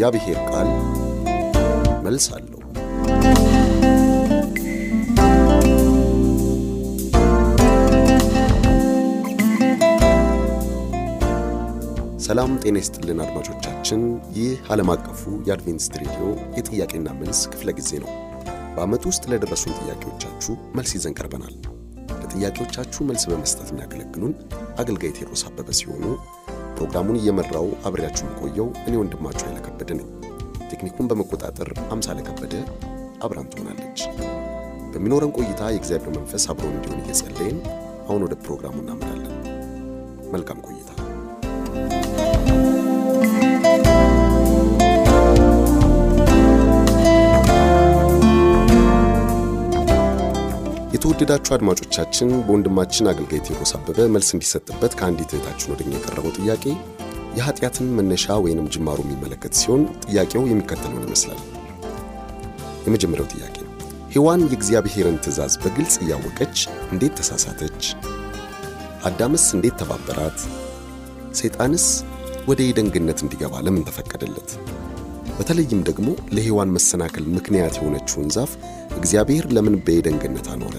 የእግዚአብሔር ቃል መልስ አለው። ሰላም ጤና ይስጥልን አድማጮቻችን። ይህ ዓለም አቀፉ የአድቬንቲስት ሬዲዮ የጥያቄና መልስ ክፍለ ጊዜ ነው። በዓመት ውስጥ ለደረሱን ጥያቄዎቻችሁ መልስ ይዘን ቀርበናል። ለጥያቄዎቻችሁ መልስ በመስጠት የሚያገለግሉን አገልጋይ ቴዎድሮስ አበበ ሲሆኑ ፕሮግራሙን እየመራው አብሬያችሁ የምቆየው እኔ ወንድማችሁ ኃይለ ከበደ ነኝ። ቴክኒኩን በመቆጣጠር አምሳለ ከበደ አብራን ትሆናለች። በሚኖረን ቆይታ የእግዚአብሔር መንፈስ አብሮን እንዲሆን እየጸለይን አሁን ወደ ፕሮግራሙ እናመራለን። መልካም ቆይታ። የተወደዳችሁ አድማጮቻችን በወንድማችን አገልጋይ ቴዎድሮስ አበበ መልስ እንዲሰጥበት ከአንዲት እህታችን ወደኛ የቀረበው ጥያቄ የኃጢአትን መነሻ ወይንም ጅማሩ የሚመለከት ሲሆን ጥያቄው የሚከተለውን ይመስላል። የመጀመሪያው ጥያቄ ሔዋን የእግዚአብሔርን ትእዛዝ በግልጽ እያወቀች እንዴት ተሳሳተች? አዳምስ እንዴት ተባበራት? ሰይጣንስ ወደ ኤደን ገነት እንዲገባ ለምን ተፈቀደለት? በተለይም ደግሞ ለሔዋን መሰናከል ምክንያት የሆነችውን ዛፍ እግዚአብሔር ለምን በኤደን ገነት አኖረ?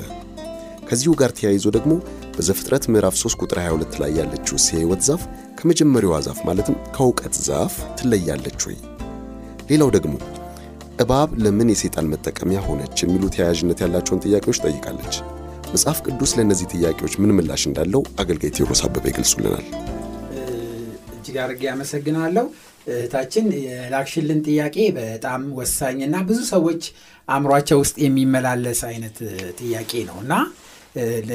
ከዚሁ ጋር ተያይዞ ደግሞ በዘፍጥረት ምዕራፍ 3 ቁጥር 22 ላይ ያለችው የሕይወት ዛፍ ከመጀመሪያዋ ዛፍ ማለትም ከእውቀት ዛፍ ትለያለች ወይ? ሌላው ደግሞ እባብ ለምን የሰይጣን መጠቀሚያ ሆነች? የሚሉ ተያያዥነት ያላቸውን ጥያቄዎች ጠይቃለች። መጽሐፍ ቅዱስ ለእነዚህ ጥያቄዎች ምን ምላሽ እንዳለው አገልጋይ ቴዎድሮስ አበበ ይገልጹልናል። እጅግ አድርጌ አመሰግናለሁ። እህታችን የላክሽልን ጥያቄ በጣም ወሳኝና ብዙ ሰዎች አእምሯቸው ውስጥ የሚመላለስ አይነት ጥያቄ ነው እና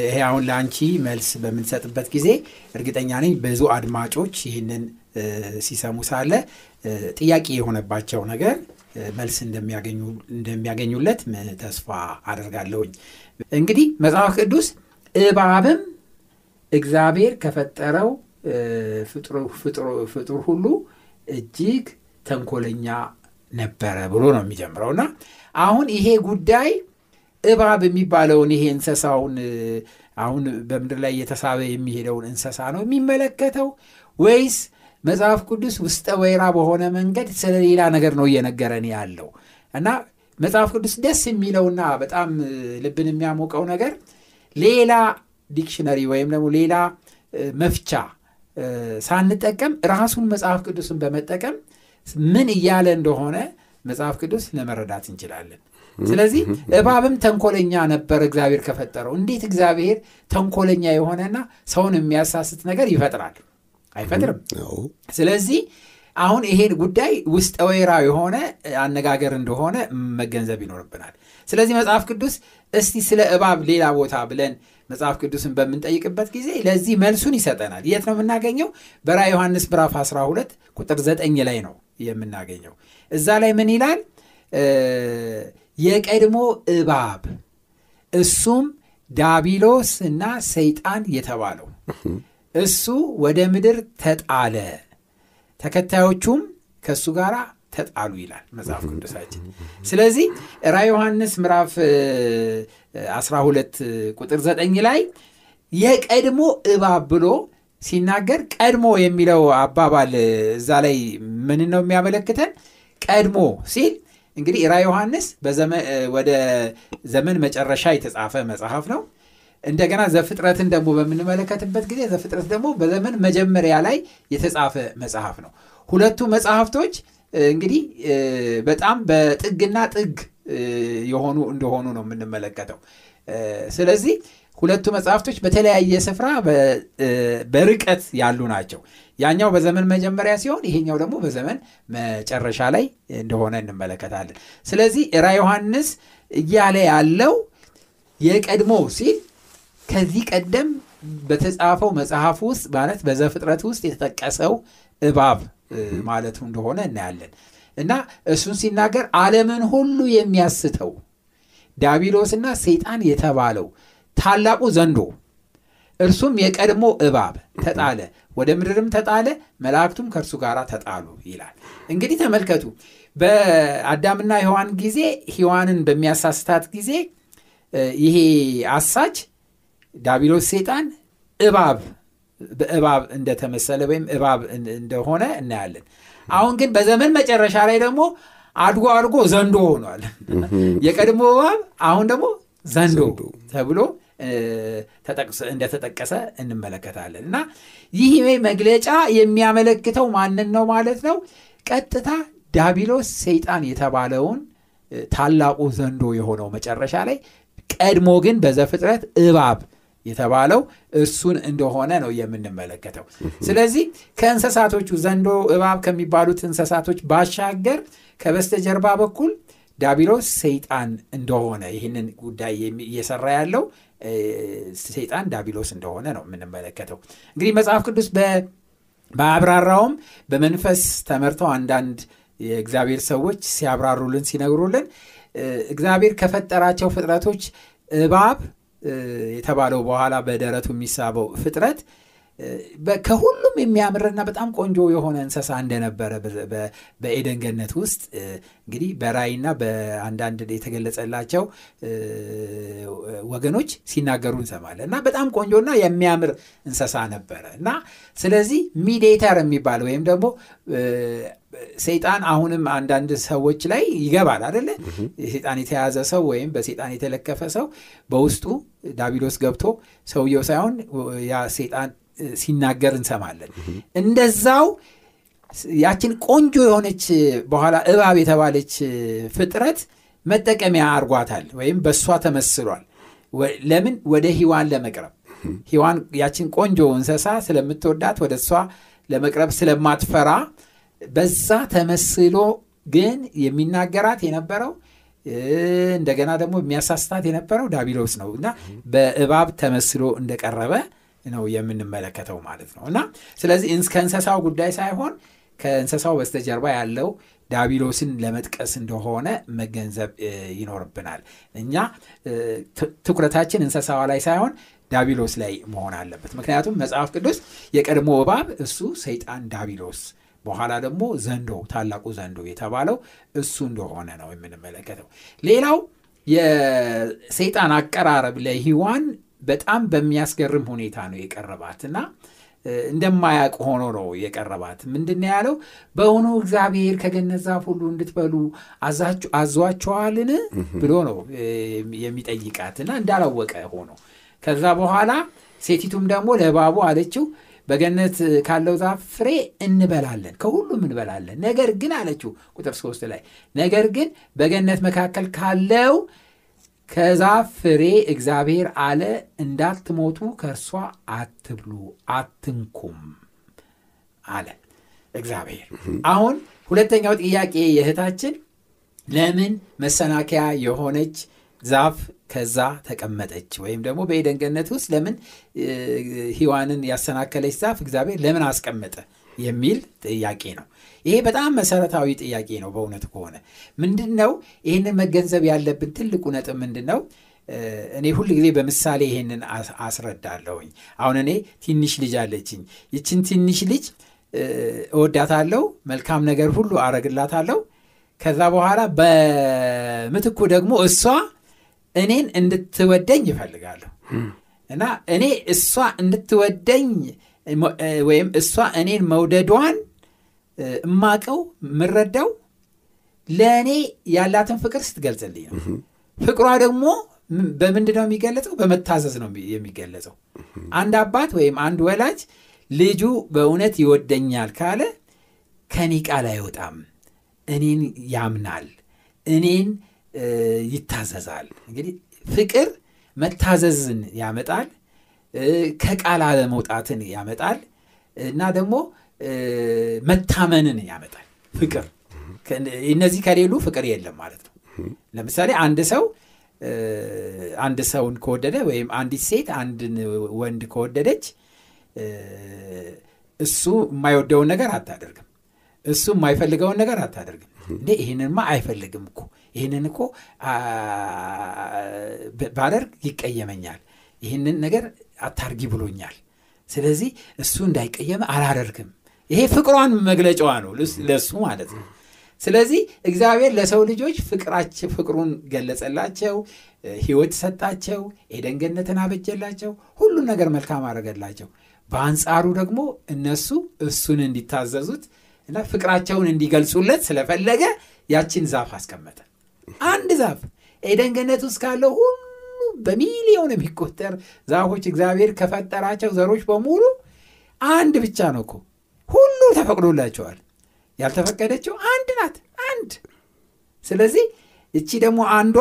ይሄ አሁን ለአንቺ መልስ በምንሰጥበት ጊዜ እርግጠኛ ነኝ ብዙ አድማጮች ይህንን ሲሰሙ ሳለ ጥያቄ የሆነባቸው ነገር መልስ እንደሚያገኙለት ተስፋ አደርጋለሁኝ። እንግዲህ መጽሐፍ ቅዱስ እባብም እግዚአብሔር ከፈጠረው ፍጡር ሁሉ እጅግ ተንኮለኛ ነበረ ብሎ ነው የሚጀምረው። እና አሁን ይሄ ጉዳይ እባብ የሚባለውን ይሄ እንስሳውን አሁን በምድር ላይ እየተሳበ የሚሄደውን እንስሳ ነው የሚመለከተው ወይስ መጽሐፍ ቅዱስ ውስጠ ወይራ በሆነ መንገድ ስለ ሌላ ነገር ነው እየነገረን ያለው? እና መጽሐፍ ቅዱስ ደስ የሚለውና በጣም ልብን የሚያሞቀው ነገር ሌላ ዲክሽነሪ ወይም ደግሞ ሌላ መፍቻ ሳንጠቀም ራሱን መጽሐፍ ቅዱስን በመጠቀም ምን እያለ እንደሆነ መጽሐፍ ቅዱስ ለመረዳት እንችላለን። ስለዚህ እባብም ተንኮለኛ ነበር እግዚአብሔር ከፈጠረው። እንዴት እግዚአብሔር ተንኮለኛ የሆነና ሰውን የሚያሳስት ነገር ይፈጥራል? አይፈጥርም። ስለዚህ አሁን ይሄን ጉዳይ ውስጠ ወይራ የሆነ አነጋገር እንደሆነ መገንዘብ ይኖርብናል። ስለዚህ መጽሐፍ ቅዱስ እስቲ ስለ እባብ ሌላ ቦታ ብለን መጽሐፍ ቅዱስን በምንጠይቅበት ጊዜ ለዚህ መልሱን ይሰጠናል። የት ነው የምናገኘው? በራ ዮሐንስ ምዕራፍ 12 ቁጥር 9 ላይ ነው የምናገኘው። እዛ ላይ ምን ይላል? የቀድሞ እባብ እሱም ዳቢሎስ እና ሰይጣን የተባለው እሱ ወደ ምድር ተጣለ፣ ተከታዮቹም ከእሱ ጋር ተጣሉ ይላል መጽሐፍ ቅዱሳችን። ስለዚህ ራ ዮሐንስ ምዕራፍ 12 ቁጥር 9 ላይ የቀድሞ እባብ ብሎ ሲናገር ቀድሞ የሚለው አባባል እዛ ላይ ምን ነው የሚያመለክተን? ቀድሞ ሲል እንግዲህ ራ ዮሐንስ ወደ ዘመን መጨረሻ የተጻፈ መጽሐፍ ነው። እንደገና ዘፍጥረትን ደግሞ በምንመለከትበት ጊዜ ዘፍጥረት ደግሞ በዘመን መጀመሪያ ላይ የተጻፈ መጽሐፍ ነው። ሁለቱ መጽሐፍቶች እንግዲህ በጣም በጥግና ጥግ የሆኑ እንደሆኑ ነው የምንመለከተው። ስለዚህ ሁለቱ መጽሐፍቶች በተለያየ ስፍራ በርቀት ያሉ ናቸው። ያኛው በዘመን መጀመሪያ ሲሆን ይሄኛው ደግሞ በዘመን መጨረሻ ላይ እንደሆነ እንመለከታለን። ስለዚህ ራ ዮሐንስ እያለ ያለው የቀድሞ ሲል ከዚህ ቀደም በተጻፈው መጽሐፍ ውስጥ ማለት በዘፍጥረት ውስጥ የተጠቀሰው እባብ ማለቱ እንደሆነ እናያለን እና እሱን ሲናገር ዓለምን ሁሉ የሚያስተው ዳቢሎስና ሰይጣን የተባለው ታላቁ ዘንዶ እርሱም የቀድሞ እባብ ተጣለ፣ ወደ ምድርም ተጣለ፣ መላእክቱም ከእርሱ ጋር ተጣሉ ይላል። እንግዲህ ተመልከቱ፣ በአዳምና ሔዋን ጊዜ ሔዋንን በሚያሳስታት ጊዜ ይሄ አሳች ዳቢሎስ ሰይጣን እባብ በእባብ እንደተመሰለ ወይም እባብ እንደሆነ እናያለን። አሁን ግን በዘመን መጨረሻ ላይ ደግሞ አድጎ አድጎ ዘንዶ ሆኗል። የቀድሞ እባብ አሁን ደግሞ ዘንዶ ተብሎ እንደተጠቀሰ እንመለከታለን እና ይህ መግለጫ የሚያመለክተው ማንን ነው ማለት ነው? ቀጥታ ዳቢሎስ ሰይጣን የተባለውን ታላቁ ዘንዶ የሆነው መጨረሻ ላይ ቀድሞ ግን በዘፍጥረት እባብ የተባለው እሱን እንደሆነ ነው የምንመለከተው። ስለዚህ ከእንስሳቶቹ ዘንዶ፣ እባብ ከሚባሉት እንስሳቶች ባሻገር ከበስተጀርባ በኩል ዳቢሎስ ሰይጣን እንደሆነ ይህንን ጉዳይ እየሰራ ያለው ሰይጣን ዳቢሎስ እንደሆነ ነው የምንመለከተው። እንግዲህ መጽሐፍ ቅዱስ በአብራራውም በመንፈስ ተመርተው አንዳንድ የእግዚአብሔር ሰዎች ሲያብራሩልን ሲነግሩልን እግዚአብሔር ከፈጠራቸው ፍጥረቶች እባብ የተባለው በኋላ በደረቱ የሚሳበው ፍጥረት ከሁሉም የሚያምርና በጣም ቆንጆ የሆነ እንስሳ እንደነበረ በኤደን ገነት ውስጥ እንግዲህ በራይና በአንዳንድ የተገለጸላቸው ወገኖች ሲናገሩ እንሰማለን እና በጣም ቆንጆና የሚያምር እንስሳ ነበረ እና ስለዚህ ሚዴተር የሚባል ወይም ደግሞ ሰይጣን አሁንም አንዳንድ ሰዎች ላይ ይገባል አደለ? ሰይጣን የተያዘ ሰው ወይም በሰይጣን የተለከፈ ሰው በውስጡ ዳቢሎስ ገብቶ ሰውየው ሳይሆን ያ ሰይጣን ሲናገር እንሰማለን። እንደዛው ያችን ቆንጆ የሆነች በኋላ እባብ የተባለች ፍጥረት መጠቀሚያ አርጓታል ወይም በእሷ ተመስሏል። ለምን? ወደ ሂዋን ለመቅረብ ሂዋን ያችን ቆንጆ እንስሳ ስለምትወዳት ወደ እሷ ለመቅረብ ስለማትፈራ በዛ ተመስሎ ግን የሚናገራት የነበረው እንደገና ደግሞ የሚያሳስታት የነበረው ዳቢሎስ ነው እና በእባብ ተመስሎ እንደቀረበ ነው የምንመለከተው ማለት ነው እና ስለዚህ ከእንስሳው ጉዳይ ሳይሆን ከእንስሳው በስተጀርባ ያለው ዳቢሎስን ለመጥቀስ እንደሆነ መገንዘብ ይኖርብናል። እኛ ትኩረታችን እንስሳዋ ላይ ሳይሆን ዳቢሎስ ላይ መሆን አለበት። ምክንያቱም መጽሐፍ ቅዱስ የቀድሞ እባብ እሱ ሰይጣን ዳቢሎስ በኋላ ደግሞ ዘንዶ ታላቁ ዘንዶ የተባለው እሱ እንደሆነ ነው የምንመለከተው። ሌላው የሰይጣን አቀራረብ ለሂዋን በጣም በሚያስገርም ሁኔታ ነው የቀረባት እና እንደማያውቅ ሆኖ ነው የቀረባት። ምንድን ያለው? በእውኑ እግዚአብሔር ከገነት ዛፍ ሁሉ እንድትበሉ አዟቸዋልን ብሎ ነው የሚጠይቃት እና እንዳላወቀ ሆኖ ከዛ በኋላ ሴቲቱም ደግሞ ለእባቡ አለችው በገነት ካለው ዛፍ ፍሬ እንበላለን፣ ከሁሉም እንበላለን። ነገር ግን አለችው ቁጥር ሶስት ላይ ነገር ግን በገነት መካከል ካለው ከዛፍ ፍሬ እግዚአብሔር አለ እንዳትሞቱ ከእርሷ አትብሉ አትንኩም አለ እግዚአብሔር። አሁን ሁለተኛው ጥያቄ የእህታችን ለምን መሰናከያ የሆነች ዛፍ ከዛ ተቀመጠች ወይም ደግሞ በኤደን ውስጥ ለምን ሔዋንን ያሰናከለች ዛፍ እግዚአብሔር ለምን አስቀመጠ የሚል ጥያቄ ነው። ይሄ በጣም መሰረታዊ ጥያቄ ነው። በእውነቱ ከሆነ ምንድን ነው ይህንን መገንዘብ ያለብን ትልቁ ነጥብ ምንድን ነው? እኔ ሁል ጊዜ በምሳሌ ይሄንን አስረዳለሁኝ። አሁን እኔ ትንሽ ልጅ አለችኝ። ይችን ትንሽ ልጅ እወዳታለሁ፣ መልካም ነገር ሁሉ አረግላታለሁ። ከዛ በኋላ በምትኩ ደግሞ እሷ እኔን እንድትወደኝ ይፈልጋለሁ እና እኔ እሷ እንድትወደኝ ወይም እሷ እኔን መውደዷን እማቀው የምረዳው ለእኔ ያላትን ፍቅር ስትገልጽልኝ ነው። ፍቅሯ ደግሞ በምንድን ነው የሚገለጸው? በመታዘዝ ነው የሚገለጸው። አንድ አባት ወይም አንድ ወላጅ ልጁ በእውነት ይወደኛል ካለ ከኔ ቃል አይወጣም፣ እኔን ያምናል፣ እኔን ይታዘዛል። እንግዲህ ፍቅር መታዘዝን ያመጣል፣ ከቃል አለመውጣትን ያመጣል እና ደግሞ መታመንን ያመጣል። ፍቅር እነዚህ ከሌሉ ፍቅር የለም ማለት ነው። ለምሳሌ አንድ ሰው አንድ ሰውን ከወደደ ወይም አንዲት ሴት አንድን ወንድ ከወደደች እሱ የማይወደውን ነገር አታደርግም። እሱ የማይፈልገውን ነገር አታደርግም። እንዴ ይህንንማ አይፈልግም እኮ ይህንን እኮ ባደርግ ይቀየመኛል፣ ይህንን ነገር አታርጊ ብሎኛል። ስለዚህ እሱ እንዳይቀየመ አላደርግም። ይሄ ፍቅሯን መግለጫዋ ነው ለእሱ ማለት ነው። ስለዚህ እግዚአብሔር ለሰው ልጆች ፍቅራቸው ፍቅሩን ገለጸላቸው፣ ሕይወት ሰጣቸው፣ ኤደን ገነትን አበጀላቸው፣ ሁሉን ነገር መልካም አደረገላቸው። በአንጻሩ ደግሞ እነሱ እሱን እንዲታዘዙት እና ፍቅራቸውን እንዲገልጹለት ስለፈለገ ያችን ዛፍ አስቀመጠ። አንድ ዛፍ ኤደን ገነት ውስጥ ካለው ሁሉ በሚሊዮን የሚቆጠር ዛፎች እግዚአብሔር ከፈጠራቸው ዘሮች በሙሉ አንድ ብቻ ነው እኮ ሁሉ ተፈቅዶላቸዋል። ያልተፈቀደችው አንድ ናት፣ አንድ። ስለዚህ እቺ ደግሞ አንዷ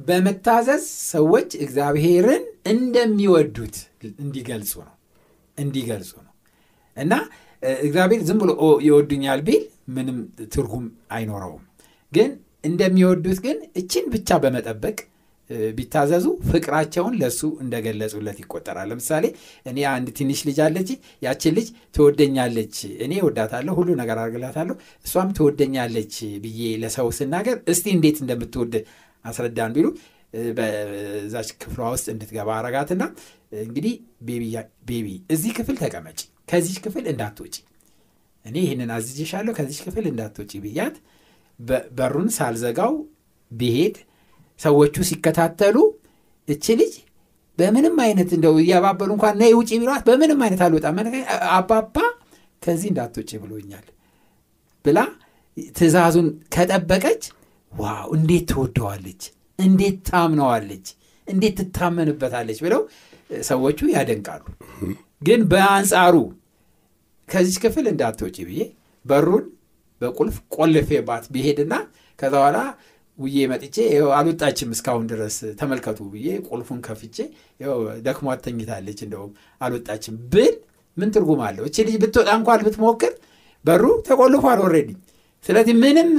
በመታዘዝ ሰዎች እግዚአብሔርን እንደሚወዱት እንዲገልጹ ነው እንዲገልጹ ነው እና እግዚአብሔር ዝም ብሎ ይወዱኛል ቢል ምንም ትርጉም አይኖረውም። ግን እንደሚወዱት ግን እችን ብቻ በመጠበቅ ቢታዘዙ ፍቅራቸውን ለእሱ እንደገለጹለት ይቆጠራል። ለምሳሌ እኔ አንድ ትንሽ ልጅ አለች። ያችን ልጅ ትወደኛለች፣ እኔ እወዳታለሁ፣ ሁሉ ነገር አድርግላታለሁ፣ እሷም ትወደኛለች ብዬ ለሰው ስናገር እስቲ እንዴት እንደምትወድ አስረዳን ቢሉ በዛች ክፍሏ ውስጥ እንድትገባ አረጋትና እንግዲህ ቤቢ እዚህ ክፍል ተቀመጪ፣ ከዚች ክፍል እንዳትወጪ፣ እኔ ይህንን አዝዤሻለሁ፣ ከዚች ክፍል እንዳትወጪ ብያት በሩን ሳልዘጋው ብሄድ ሰዎቹ ሲከታተሉ እች ልጅ በምንም አይነት እንደው እያባበሉ እንኳን ነይ ውጪ ቢሏት በምንም አይነት አልወጣም፣ አባባ ከዚህ እንዳትወጪ ብሎኛል ብላ ትእዛዙን ከጠበቀች፣ ዋው እንዴት ትወደዋለች፣ እንዴት ታምነዋለች፣ እንዴት ትታመንበታለች? ብለው ሰዎቹ ያደንቃሉ። ግን በአንጻሩ ከዚች ክፍል እንዳትወጪ ብዬ በሩን በቁልፍ ቆልፌባት ብሄድና ከዛ በኋላ ውዬ መጥቼ አልወጣችም እስካሁን ድረስ ተመልከቱ ብዬ ቁልፉን ከፍቼ ደክሟት ተኝታለች፣ እንደውም አልወጣችም ብል ምን ትርጉም አለው? እቺ ልጅ ብትወጣ እንኳን ብትሞክር በሩ ተቆልፏል already። ስለዚህ ምንም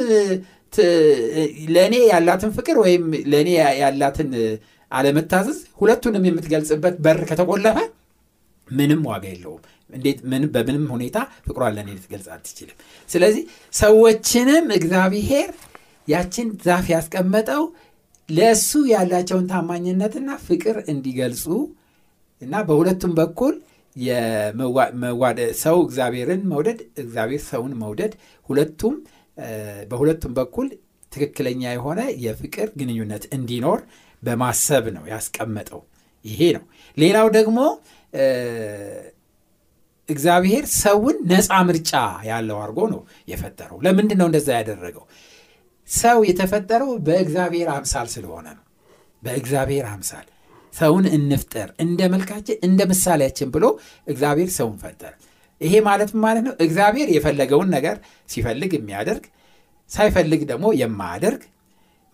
ለእኔ ያላትን ፍቅር ወይም ለእኔ ያላትን አለመታዘዝ ሁለቱንም የምትገልጽበት በር ከተቆለፈ ምንም ዋጋ የለውም። እንዴት ምንም በምንም ሁኔታ ፍቅሯን ለእኔ ልትገልጽ አትችልም። ስለዚህ ሰዎችንም እግዚአብሔር ያችን ዛፍ ያስቀመጠው ለእሱ ያላቸውን ታማኝነትና ፍቅር እንዲገልጹ እና በሁለቱም በኩል ሰው እግዚአብሔርን መውደድ፣ እግዚአብሔር ሰውን መውደድ ሁለቱም በሁለቱም በኩል ትክክለኛ የሆነ የፍቅር ግንኙነት እንዲኖር በማሰብ ነው ያስቀመጠው። ይሄ ነው። ሌላው ደግሞ እግዚአብሔር ሰውን ነፃ ምርጫ ያለው አድርጎ ነው የፈጠረው። ለምንድን ነው እንደዛ ያደረገው? ሰው የተፈጠረው በእግዚአብሔር አምሳል ስለሆነ ነው። በእግዚአብሔር አምሳል ሰውን እንፍጠር እንደ መልካችን እንደ ምሳሌያችን ብሎ እግዚአብሔር ሰውን ፈጠረ። ይሄ ማለት ማለት ነው እግዚአብሔር የፈለገውን ነገር ሲፈልግ የሚያደርግ ሳይፈልግ ደግሞ የማያደርግ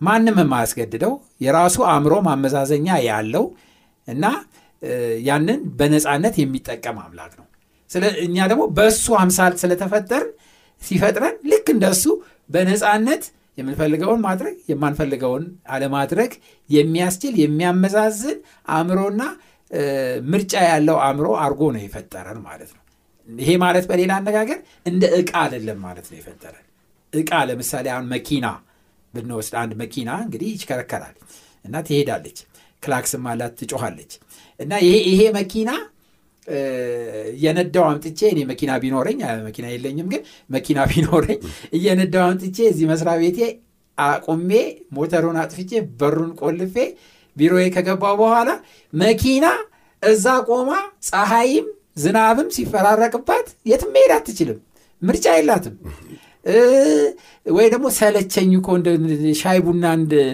ማንም የማያስገድደው የራሱ አእምሮ ማመዛዘኛ ያለው እና ያንን በነፃነት የሚጠቀም አምላክ ነው። እኛ ደግሞ በእሱ አምሳል ስለተፈጠርን ሲፈጥረን ልክ እንደሱ በነፃነት የምንፈልገውን ማድረግ የማንፈልገውን አለማድረግ የሚያስችል የሚያመዛዝን አእምሮና ምርጫ ያለው አእምሮ አድርጎ ነው የፈጠረን ማለት ነው። ይሄ ማለት በሌላ አነጋገር እንደ ዕቃ አይደለም ማለት ነው የፈጠረን። ዕቃ ለምሳሌ አሁን መኪና ብንወስድ አንድ መኪና እንግዲህ ይሽከረከራል እና ትሄዳለች፣ ክላክስም አላት፣ ትጮኋለች እና ይሄ መኪና እየነዳው አምጥቼ እኔ መኪና ቢኖረኝ መኪና የለኝም፣ ግን መኪና ቢኖረኝ እየነዳው አምጥቼ እዚህ መስሪያ ቤቴ አቁሜ ሞተሩን አጥፍቼ በሩን ቆልፌ ቢሮዬ ከገባው በኋላ መኪና እዛ ቆማ ፀሐይም ዝናብም ሲፈራረቅባት የትም መሄድ አትችልም። ምርጫ የላትም። ወይ ደግሞ ሰለቸኝ እኮ ሻይ ቡና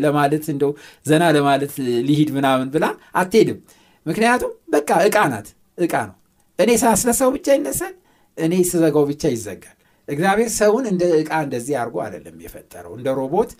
ለማለት እንደው ዘና ለማለት ሊሂድ ምናምን ብላ አትሄድም። ምክንያቱም በቃ ዕቃ ናት። ዕቃ ነው። እኔ ሳስነሳው ብቻ ይነሳል፣ እኔ ስዘጋው ብቻ ይዘጋል። እግዚአብሔር ሰውን እንደ ዕቃ እንደዚህ አድርጎ አይደለም የፈጠረው። እንደ ሮቦት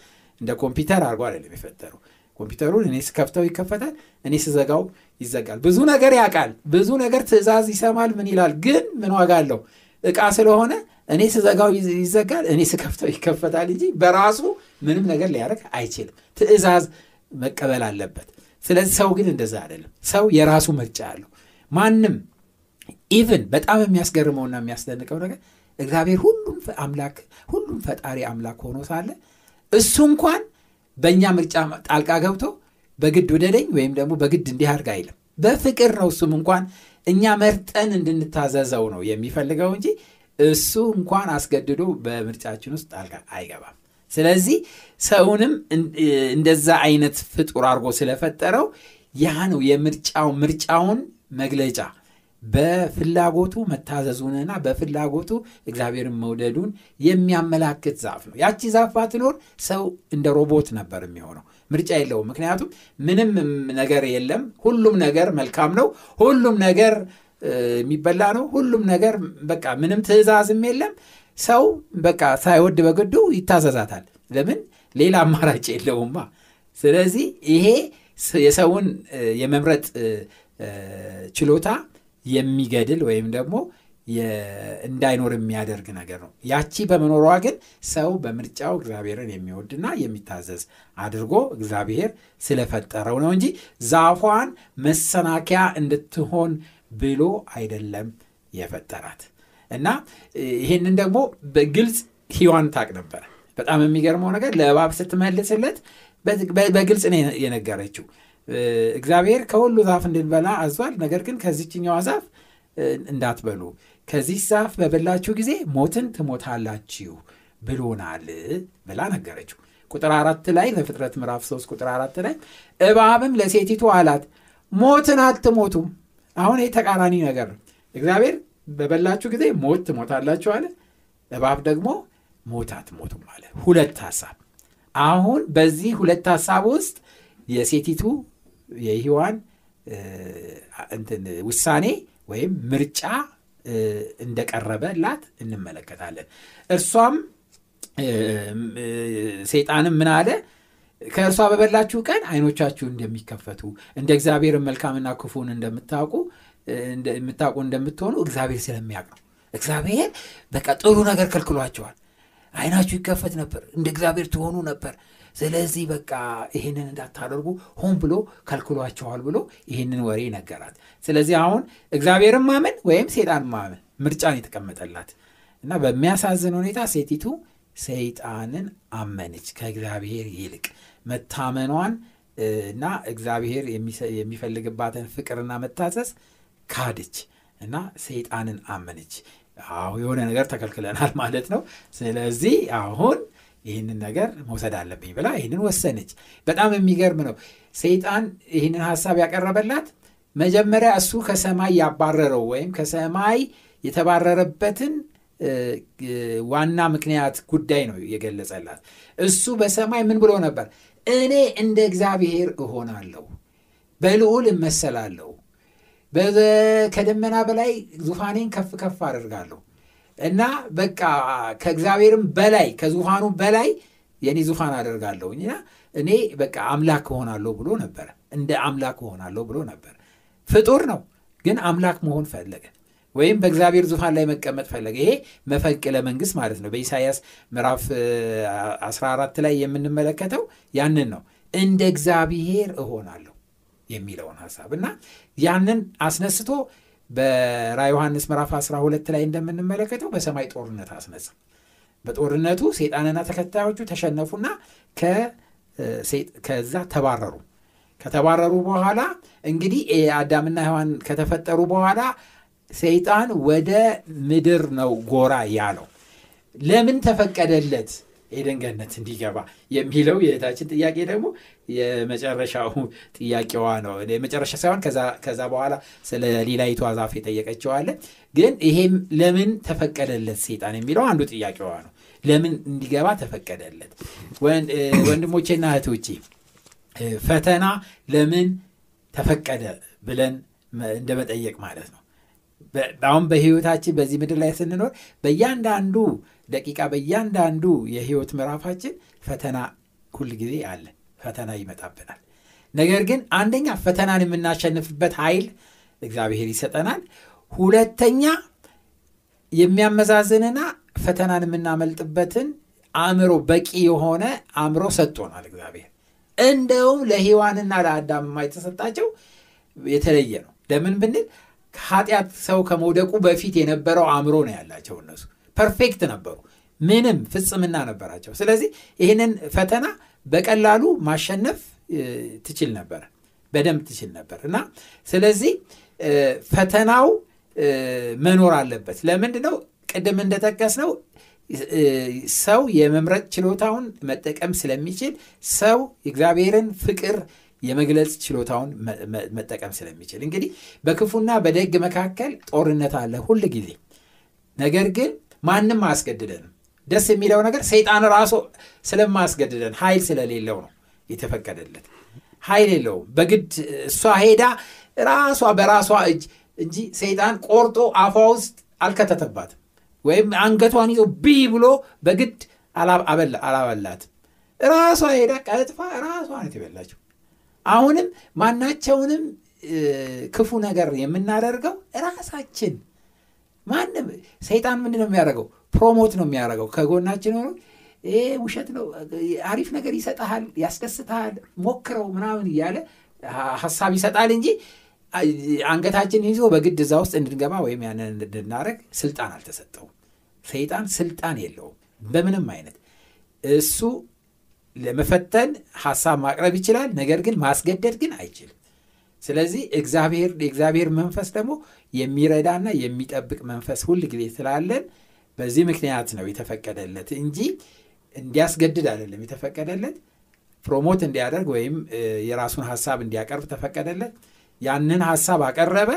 እንደ ኮምፒውተር አድርጎ አይደለም የፈጠረው። ኮምፒውተሩን እኔ ስከፍተው ይከፈታል፣ እኔ ስዘጋው ይዘጋል። ብዙ ነገር ያውቃል፣ ብዙ ነገር ትዕዛዝ ይሰማል። ምን ይላል? ግን ምን ዋጋ አለው? ዕቃ ስለሆነ እኔ ስዘጋው ይዘጋል፣ እኔ ስከፍተው ይከፈታል እንጂ በራሱ ምንም ነገር ሊያደርግ አይችልም። ትዕዛዝ መቀበል አለበት። ስለዚህ ሰው ግን እንደዛ አይደለም። ሰው የራሱ ምርጫ ያለው ማንም even በጣም የሚያስገርመውና የሚያስደንቀው ነገር እግዚአብሔር ሁሉም አምላክ ሁሉም ፈጣሪ አምላክ ሆኖ ሳለ እሱ እንኳን በእኛ ምርጫ ጣልቃ ገብቶ በግድ ውደደኝ ወይም ደግሞ በግድ እንዲህ አድርግ አይልም። በፍቅር ነው እሱም እንኳን እኛ መርጠን እንድንታዘዘው ነው የሚፈልገው እንጂ እሱ እንኳን አስገድዶ በምርጫችን ውስጥ ጣልቃ አይገባም። ስለዚህ ሰውንም እንደዛ አይነት ፍጡር አድርጎ ስለፈጠረው ያ ነው የምርጫው ምርጫውን መግለጫ በፍላጎቱ መታዘዙንና በፍላጎቱ እግዚአብሔርን መውደዱን የሚያመላክት ዛፍ ነው። ያቺ ዛፍ ባትኖር ሰው እንደ ሮቦት ነበር የሚሆነው። ምርጫ የለውም። ምክንያቱም ምንም ነገር የለም። ሁሉም ነገር መልካም ነው። ሁሉም ነገር የሚበላ ነው። ሁሉም ነገር በቃ ምንም ትዕዛዝም የለም። ሰው በቃ ሳይወድ በግዱ ይታዘዛታል። ለምን? ሌላ አማራጭ የለውማ። ስለዚህ ይሄ የሰውን የመምረጥ ችሎታ የሚገድል ወይም ደግሞ እንዳይኖር የሚያደርግ ነገር ነው። ያቺ በመኖሯ ግን ሰው በምርጫው እግዚአብሔርን የሚወድና የሚታዘዝ አድርጎ እግዚአብሔር ስለፈጠረው ነው እንጂ ዛፏን መሰናከያ እንድትሆን ብሎ አይደለም የፈጠራት እና ይህንን ደግሞ በግልጽ ሔዋን ታቅ ነበረ። በጣም የሚገርመው ነገር ለእባብ ስትመልስለት በግልጽ ነው የነገረችው። እግዚአብሔር ከሁሉ ዛፍ እንድንበላ አዟል። ነገር ግን ከዚችኛዋ ዛፍ እንዳትበሉ፣ ከዚህ ዛፍ በበላችሁ ጊዜ ሞትን ትሞታላችሁ ብሎናል ብላ ነገረችው። ቁጥር አራት ላይ በፍጥረት ምዕራፍ 3 ቁጥር አራት ላይ እባብም ለሴቲቱ አላት ሞትን አትሞቱም። አሁን ይህ ተቃራኒ ነገር ነው። እግዚአብሔር በበላችሁ ጊዜ ሞት ትሞታላችሁ አለ። እባብ ደግሞ ሞት አትሞቱም አለ። ሁለት ሀሳብ። አሁን በዚህ ሁለት ሀሳብ ውስጥ የሴቲቱ እንትን ውሳኔ ወይም ምርጫ እንደቀረበላት እንመለከታለን። እርሷም ሰይጣንም ምን አለ? ከእርሷ በበላችሁ ቀን አይኖቻችሁ እንደሚከፈቱ እንደ እግዚአብሔር መልካምና ክፉን እንደምታውቁ የምታውቁ እንደምትሆኑ እግዚአብሔር ስለሚያውቅ ነው። እግዚአብሔር በቃ ጥሩ ነገር ከልክሏቸዋል። አይናችሁ ይከፈት ነበር፣ እንደ እግዚአብሔር ትሆኑ ነበር። ስለዚህ በቃ ይህንን እንዳታደርጉ ሆን ብሎ ከልክሏቸዋል ብሎ ይህንን ወሬ ነገራት። ስለዚህ አሁን እግዚአብሔርን ማመን ወይም ሴጣን ማመን ምርጫን የተቀመጠላት እና በሚያሳዝን ሁኔታ ሴቲቱ ሰይጣንን አመነች ከእግዚአብሔር ይልቅ መታመኗን እና እግዚአብሔር የሚፈልግባትን ፍቅርና መታዘዝ ካደች እና ሰይጣንን አመነች። አሁ የሆነ ነገር ተከልክለናል ማለት ነው። ስለዚህ አሁን ይህንን ነገር መውሰድ አለብኝ ብላ ይህንን ወሰነች። በጣም የሚገርም ነው። ሰይጣን ይህንን ሀሳብ ያቀረበላት መጀመሪያ እሱ ከሰማይ ያባረረው ወይም ከሰማይ የተባረረበትን ዋና ምክንያት ጉዳይ ነው የገለጸላት። እሱ በሰማይ ምን ብሎ ነበር? እኔ እንደ እግዚአብሔር እሆናለሁ፣ በልዑል እመሰላለሁ፣ ከደመና በላይ ዙፋኔን ከፍ ከፍ አደርጋለሁ እና በቃ ከእግዚአብሔርም በላይ ከዙፋኑ በላይ የእኔ ዙፋን አደርጋለሁ እና እኔ በቃ አምላክ እሆናለሁ ብሎ ነበረ። እንደ አምላክ እሆናለሁ ብሎ ነበር። ፍጡር ነው ግን አምላክ መሆን ፈለገ ወይም በእግዚአብሔር ዙፋን ላይ መቀመጥ ፈለገ። ይሄ መፈንቅለ መንግስት ማለት ነው። በኢሳይያስ ምዕራፍ 14 ላይ የምንመለከተው ያንን ነው። እንደ እግዚአብሔር እሆናለሁ የሚለውን ሀሳብ እና ያንን አስነስቶ በራ ዮሐንስ ምዕራፍ 12 ላይ እንደምንመለከተው በሰማይ ጦርነት አስነሳ። በጦርነቱ ሴጣንና ተከታዮቹ ተሸነፉና ከዛ ተባረሩ። ከተባረሩ በኋላ እንግዲህ አዳምና ሔዋን ከተፈጠሩ በኋላ ሰይጣን ወደ ምድር ነው ጎራ ያለው። ለምን ተፈቀደለት ኤደን ገነት እንዲገባ የሚለው የእህታችን ጥያቄ ደግሞ የመጨረሻው ጥያቄዋ ነው። የመጨረሻ ሳይሆን ከዛ በኋላ ስለ ሌላይቷ ዛፍ የጠየቀችዋለ። ግን ይሄም ለምን ተፈቀደለት ሴጣን የሚለው አንዱ ጥያቄዋ ነው። ለምን እንዲገባ ተፈቀደለት? ወንድሞቼና እህቶቼ ፈተና ለምን ተፈቀደ ብለን እንደ መጠየቅ ማለት ነው። አሁን በህይወታችን በዚህ ምድር ላይ ስንኖር በእያንዳንዱ ደቂቃ በእያንዳንዱ የህይወት ምዕራፋችን ፈተና ሁል ጊዜ አለ። ፈተና ይመጣብናል። ነገር ግን አንደኛ ፈተናን የምናሸንፍበት ኃይል እግዚአብሔር ይሰጠናል። ሁለተኛ የሚያመዛዝንና ፈተናን የምናመልጥበትን አእምሮ፣ በቂ የሆነ አእምሮ ሰጥቶናል እግዚአብሔር። እንደውም ለሔዋንና ለአዳም የተሰጣቸው የተለየ ነው። ለምን ብንል ኃጢአት ሰው ከመውደቁ በፊት የነበረው አእምሮ ነው ያላቸው። እነሱ perfect ነበሩ፣ ምንም ፍጽምና ነበራቸው። ስለዚህ ይህንን ፈተና በቀላሉ ማሸነፍ ትችል ነበር፣ በደንብ ትችል ነበር እና ስለዚህ ፈተናው መኖር አለበት። ለምንድ ነው? ቅድም እንደጠቀስ ነው ሰው የመምረጥ ችሎታውን መጠቀም ስለሚችል ሰው እግዚአብሔርን ፍቅር የመግለጽ ችሎታውን መጠቀም ስለሚችል እንግዲህ በክፉና በደግ መካከል ጦርነት አለ ሁል ጊዜ። ነገር ግን ማንም አያስገድደንም። ደስ የሚለው ነገር ሰይጣን ራሱ ስለማያስገድደን ኃይል ስለሌለው ነው የተፈቀደለት። ኃይል የለውም። በግድ እሷ ሄዳ ራሷ በራሷ እጅ እንጂ ሰይጣን ቆርጦ አፏ ውስጥ አልከተተባትም ወይም አንገቷን ይዞ ቢ ብሎ በግድ አላበላትም። ራሷ ሄዳ ቀጥፋ ራሷ ናት የበላችው። አሁንም ማናቸውንም ክፉ ነገር የምናደርገው ራሳችን ማንም ሰይጣን ምንድን ነው የሚያደርገው? ፕሮሞት ነው የሚያደርገው ከጎናችን ሆኖ ውሸት ነው፣ አሪፍ ነገር ይሰጠሃል፣ ያስደስትሃል፣ ሞክረው ምናምን እያለ ሀሳብ ይሰጣል እንጂ አንገታችን ይዞ በግድ እዛ ውስጥ እንድንገባ ወይም ያንን እንድናደረግ ስልጣን አልተሰጠውም። ሰይጣን ስልጣን የለውም በምንም አይነት። እሱ ለመፈተን ሀሳብ ማቅረብ ይችላል፣ ነገር ግን ማስገደድ ግን አይችልም። ስለዚህ እግዚአብሔር የእግዚአብሔር መንፈስ ደግሞ የሚረዳና የሚጠብቅ መንፈስ ሁል ጊዜ ስላለን በዚህ ምክንያት ነው የተፈቀደለት እንጂ እንዲያስገድድ አይደለም የተፈቀደለት። ፕሮሞት እንዲያደርግ ወይም የራሱን ሀሳብ እንዲያቀርብ ተፈቀደለት። ያንን ሀሳብ አቀረበ።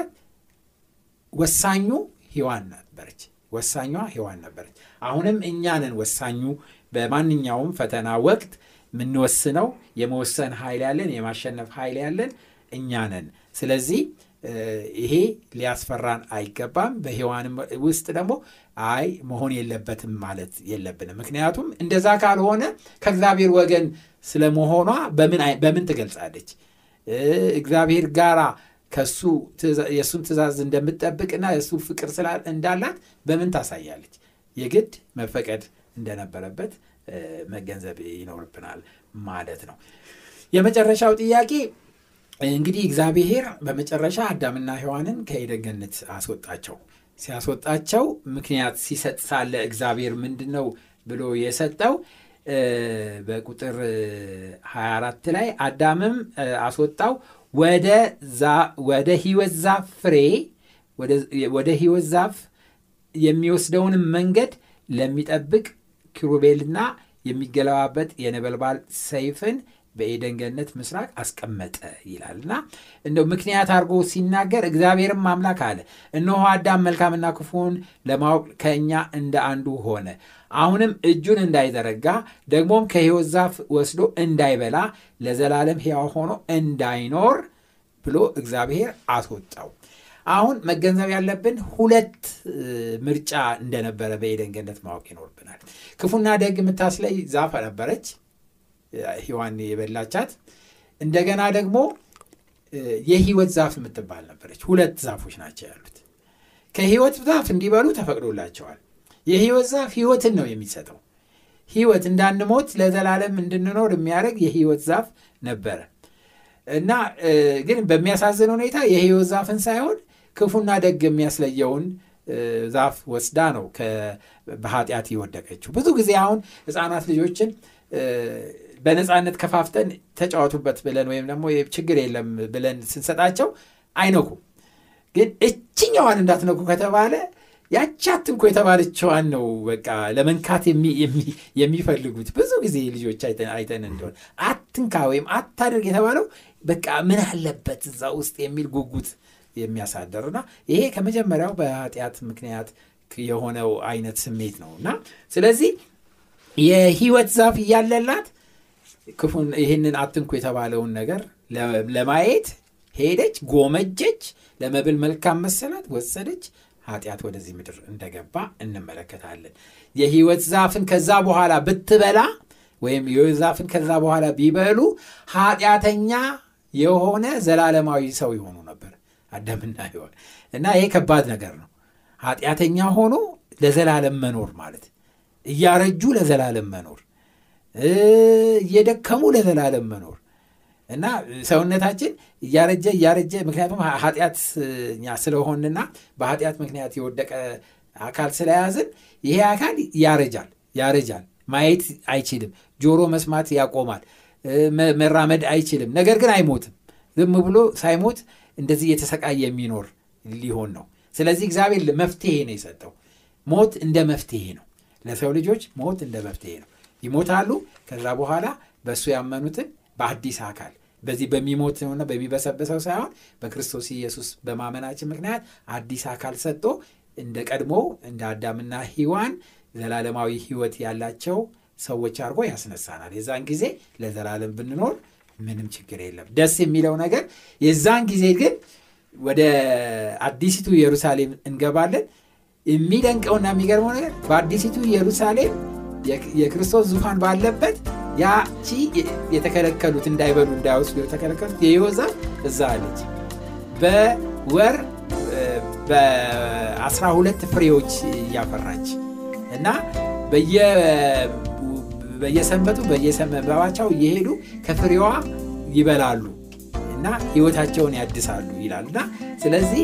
ወሳኙ ሔዋን ነበረች። ወሳኟ ሔዋን ነበረች። አሁንም እኛንን ወሳኙ በማንኛውም ፈተና ወቅት የምንወስነው የመወሰን ኃይል ያለን የማሸነፍ ኃይል ያለን እኛ ነን። ስለዚህ ይሄ ሊያስፈራን አይገባም። በሔዋንም ውስጥ ደግሞ አይ መሆን የለበትም ማለት የለብንም። ምክንያቱም እንደዛ ካልሆነ ከእግዚአብሔር ወገን ስለመሆኗ በምን ትገልጻለች? እግዚአብሔር ጋራ ከሱ የእሱን ትእዛዝ እንደምትጠብቅና የእሱ ፍቅር እንዳላት በምን ታሳያለች? የግድ መፈቀድ እንደነበረበት መገንዘብ ይኖርብናል ማለት ነው። የመጨረሻው ጥያቄ እንግዲህ እግዚአብሔር በመጨረሻ አዳምና ሔዋንን ከዔድን ገነት አስወጣቸው። ሲያስወጣቸው ምክንያት ሲሰጥ ሳለ እግዚአብሔር ምንድን ነው ብሎ የሰጠው በቁጥር 24 ላይ አዳምም አስወጣው ወደ ሕይወት ዛፍ ፍሬ ወደ ሕይወት ዛፍ የሚወስደውንም መንገድ ለሚጠብቅ ኪሩቤልና የሚገለባበጥ የነበልባል ሰይፍን በኤደን ገነት ምስራቅ አስቀመጠ ይላል እና እንደው ምክንያት አድርጎ ሲናገር እግዚአብሔርም አምላክ አለ፣ እነሆ አዳም መልካምና ክፉን ለማወቅ ከእኛ እንደ አንዱ ሆነ። አሁንም እጁን እንዳይዘረጋ ደግሞም ከሕይወት ዛፍ ወስዶ እንዳይበላ ለዘላለም ሕያው ሆኖ እንዳይኖር ብሎ እግዚአብሔር አስወጣው። አሁን መገንዘብ ያለብን ሁለት ምርጫ እንደነበረ በኤደን ገነት ማወቅ ይኖርብናል። ክፉና ደግ የምታስለይ ዛፍ ነበረች ሔዋን የበላቻት። እንደገና ደግሞ የህይወት ዛፍ የምትባል ነበረች። ሁለት ዛፎች ናቸው ያሉት። ከህይወት ዛፍ እንዲበሉ ተፈቅዶላቸዋል። የህይወት ዛፍ ህይወትን ነው የሚሰጠው። ህይወት እንዳንሞት ለዘላለም እንድንኖር የሚያደርግ የህይወት ዛፍ ነበረ እና ግን በሚያሳዝን ሁኔታ የህይወት ዛፍን ሳይሆን ክፉና ደግ የሚያስለየውን ዛፍ ወስዳ ነው በኃጢአት የወደቀችው። ብዙ ጊዜ አሁን ህፃናት ልጆችን በነፃነት ከፋፍተን ተጫወቱበት ብለን ወይም ደግሞ ችግር የለም ብለን ስንሰጣቸው አይነኩም። ግን እችኛዋን እንዳትነኩ ከተባለ ያቺ አትንኮ የተባለችዋን ነው በቃ ለመንካት የሚፈልጉት። ብዙ ጊዜ ልጆች አይተን እንደሆነ አትንካ ወይም አታድርግ የተባለው በቃ ምን አለበት እዛ ውስጥ የሚል ጉጉት የሚያሳደርና ይሄ ከመጀመሪያው በኃጢአት ምክንያት የሆነው አይነት ስሜት ነው እና ስለዚህ የህይወት ዛፍ እያለላት ይህንን አትንኩ የተባለውን ነገር ለማየት ሄደች፣ ጎመጀች፣ ለመብል መልካም መሰላት፣ ወሰደች። ኃጢአት ወደዚህ ምድር እንደገባ እንመለከታለን። የህይወት ዛፍን ከዛ በኋላ ብትበላ ወይም የህይወት ዛፍን ከዛ በኋላ ቢበሉ ኃጢአተኛ የሆነ ዘላለማዊ ሰው ይሆኑ ነበር አዳምና ሔዋን እና ይሄ ከባድ ነገር ነው። ኃጢአተኛ ሆኖ ለዘላለም መኖር ማለት እያረጁ ለዘላለም መኖር፣ እየደከሙ ለዘላለም መኖር፣ እና ሰውነታችን እያረጀ እያረጀ ምክንያቱም ኃጢአተኛ ስለሆንና በኃጢአት ምክንያት የወደቀ አካል ስለያዝን ይሄ አካል ያረጃል ያረጃል። ማየት አይችልም። ጆሮ መስማት ያቆማል። መራመድ አይችልም። ነገር ግን አይሞትም። ዝም ብሎ ሳይሞት እንደዚህ የተሰቃየ የሚኖር ሊሆን ነው። ስለዚህ እግዚአብሔር መፍትሄ ነው የሰጠው። ሞት እንደ መፍትሄ ነው። ለሰው ልጆች ሞት እንደ መፍትሄ ነው ይሞታሉ። ከዛ በኋላ በእሱ ያመኑትን በአዲስ አካል በዚህ በሚሞትነውና በሚበሰበሰው ሳይሆን በክርስቶስ ኢየሱስ በማመናችን ምክንያት አዲስ አካል ሰጥቶ እንደ ቀድሞ እንደ አዳምና ሂዋን ዘላለማዊ ህይወት ያላቸው ሰዎች አድርጎ ያስነሳናል። የዛን ጊዜ ለዘላለም ብንኖር ምንም ችግር የለም። ደስ የሚለው ነገር የዛን ጊዜ ግን ወደ አዲሲቱ ኢየሩሳሌም እንገባለን። የሚደንቀውና የሚገርመው ነገር በአዲሲቱ ኢየሩሳሌም የክርስቶስ ዙፋን ባለበት ያቺ የተከለከሉት እንዳይበሉ እንዳይወስዱ የተከለከሉት ዛፍ እዛ አለች። በወር በአስራ ሁለት ፍሬዎች እያፈራች እና በየሰንበቱ በየሰንበታቸው እየሄዱ ከፍሬዋ ይበላሉ እና ህይወታቸውን ያድሳሉ ይላል እና ስለዚህ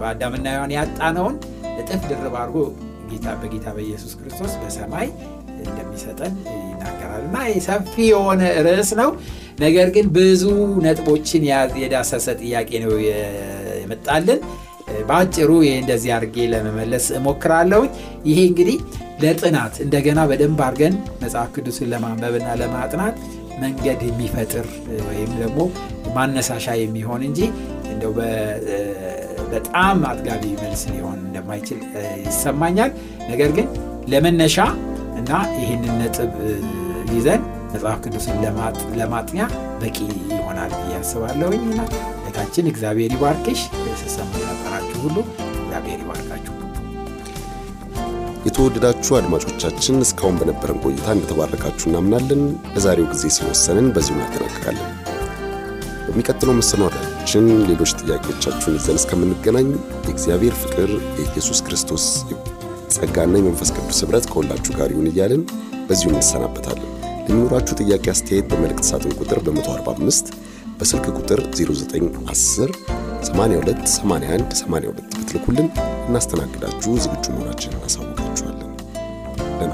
በአዳምና ያጣነውን እጥፍ ድርብ አድርጎ ጌታ በጌታ በኢየሱስ ክርስቶስ በሰማይ እንደሚሰጠን ይናገራል። እና ሰፊ የሆነ ርዕስ ነው። ነገር ግን ብዙ ነጥቦችን የዳሰሰ ጥያቄ ነው የመጣልን። በአጭሩ ይህ እንደዚህ አድርጌ ለመመለስ እሞክራለሁ ይሄ እንግዲህ ለጥናት እንደገና በደንብ አድርገን መጽሐፍ ቅዱስን ለማንበብና ለማጥናት መንገድ የሚፈጥር ወይም ደግሞ ማነሳሻ የሚሆን እንጂ እንደው በጣም አጥጋቢ መልስ ሊሆን እንደማይችል ይሰማኛል። ነገር ግን ለመነሻ እና ይህንን ነጥብ ይዘን መጽሐፍ ቅዱስን ለማጥኛ በቂ ይሆናል ብዬ አስባለሁኝ። እና እግዚአብሔር ይባርክሽ። ስሰሙ የነበራችሁ ሁሉ እግዚአብሔር ይባርካችሁ። የተወደዳችሁ አድማጮቻችን እስካሁን በነበረን ቆይታ እንደተባረካችሁ እናምናለን። ለዛሬው ጊዜ ስለወሰንን በዚሁ እናጠናቅቃለን በሚቀጥለው መሰናዷችን ሌሎች ጥያቄዎቻችሁን ይዘን እስከምንገናኝ የእግዚአብሔር ፍቅር የኢየሱስ ክርስቶስ ጸጋና የመንፈስ ቅዱስ ኅብረት ከሁላችሁ ጋር ይሁን እያልን በዚሁ እንሰናበታለን። ለሚኖራችሁ ጥያቄ አስተያየት በመልእክት ሳጥን ቁጥር በ145 በስልክ ቁጥር 0910 82 81 82 ብትልኩልን እናስተናግዳችሁ ዝግጁ መሆናችንን እናሳውቃችኋለን። ደህና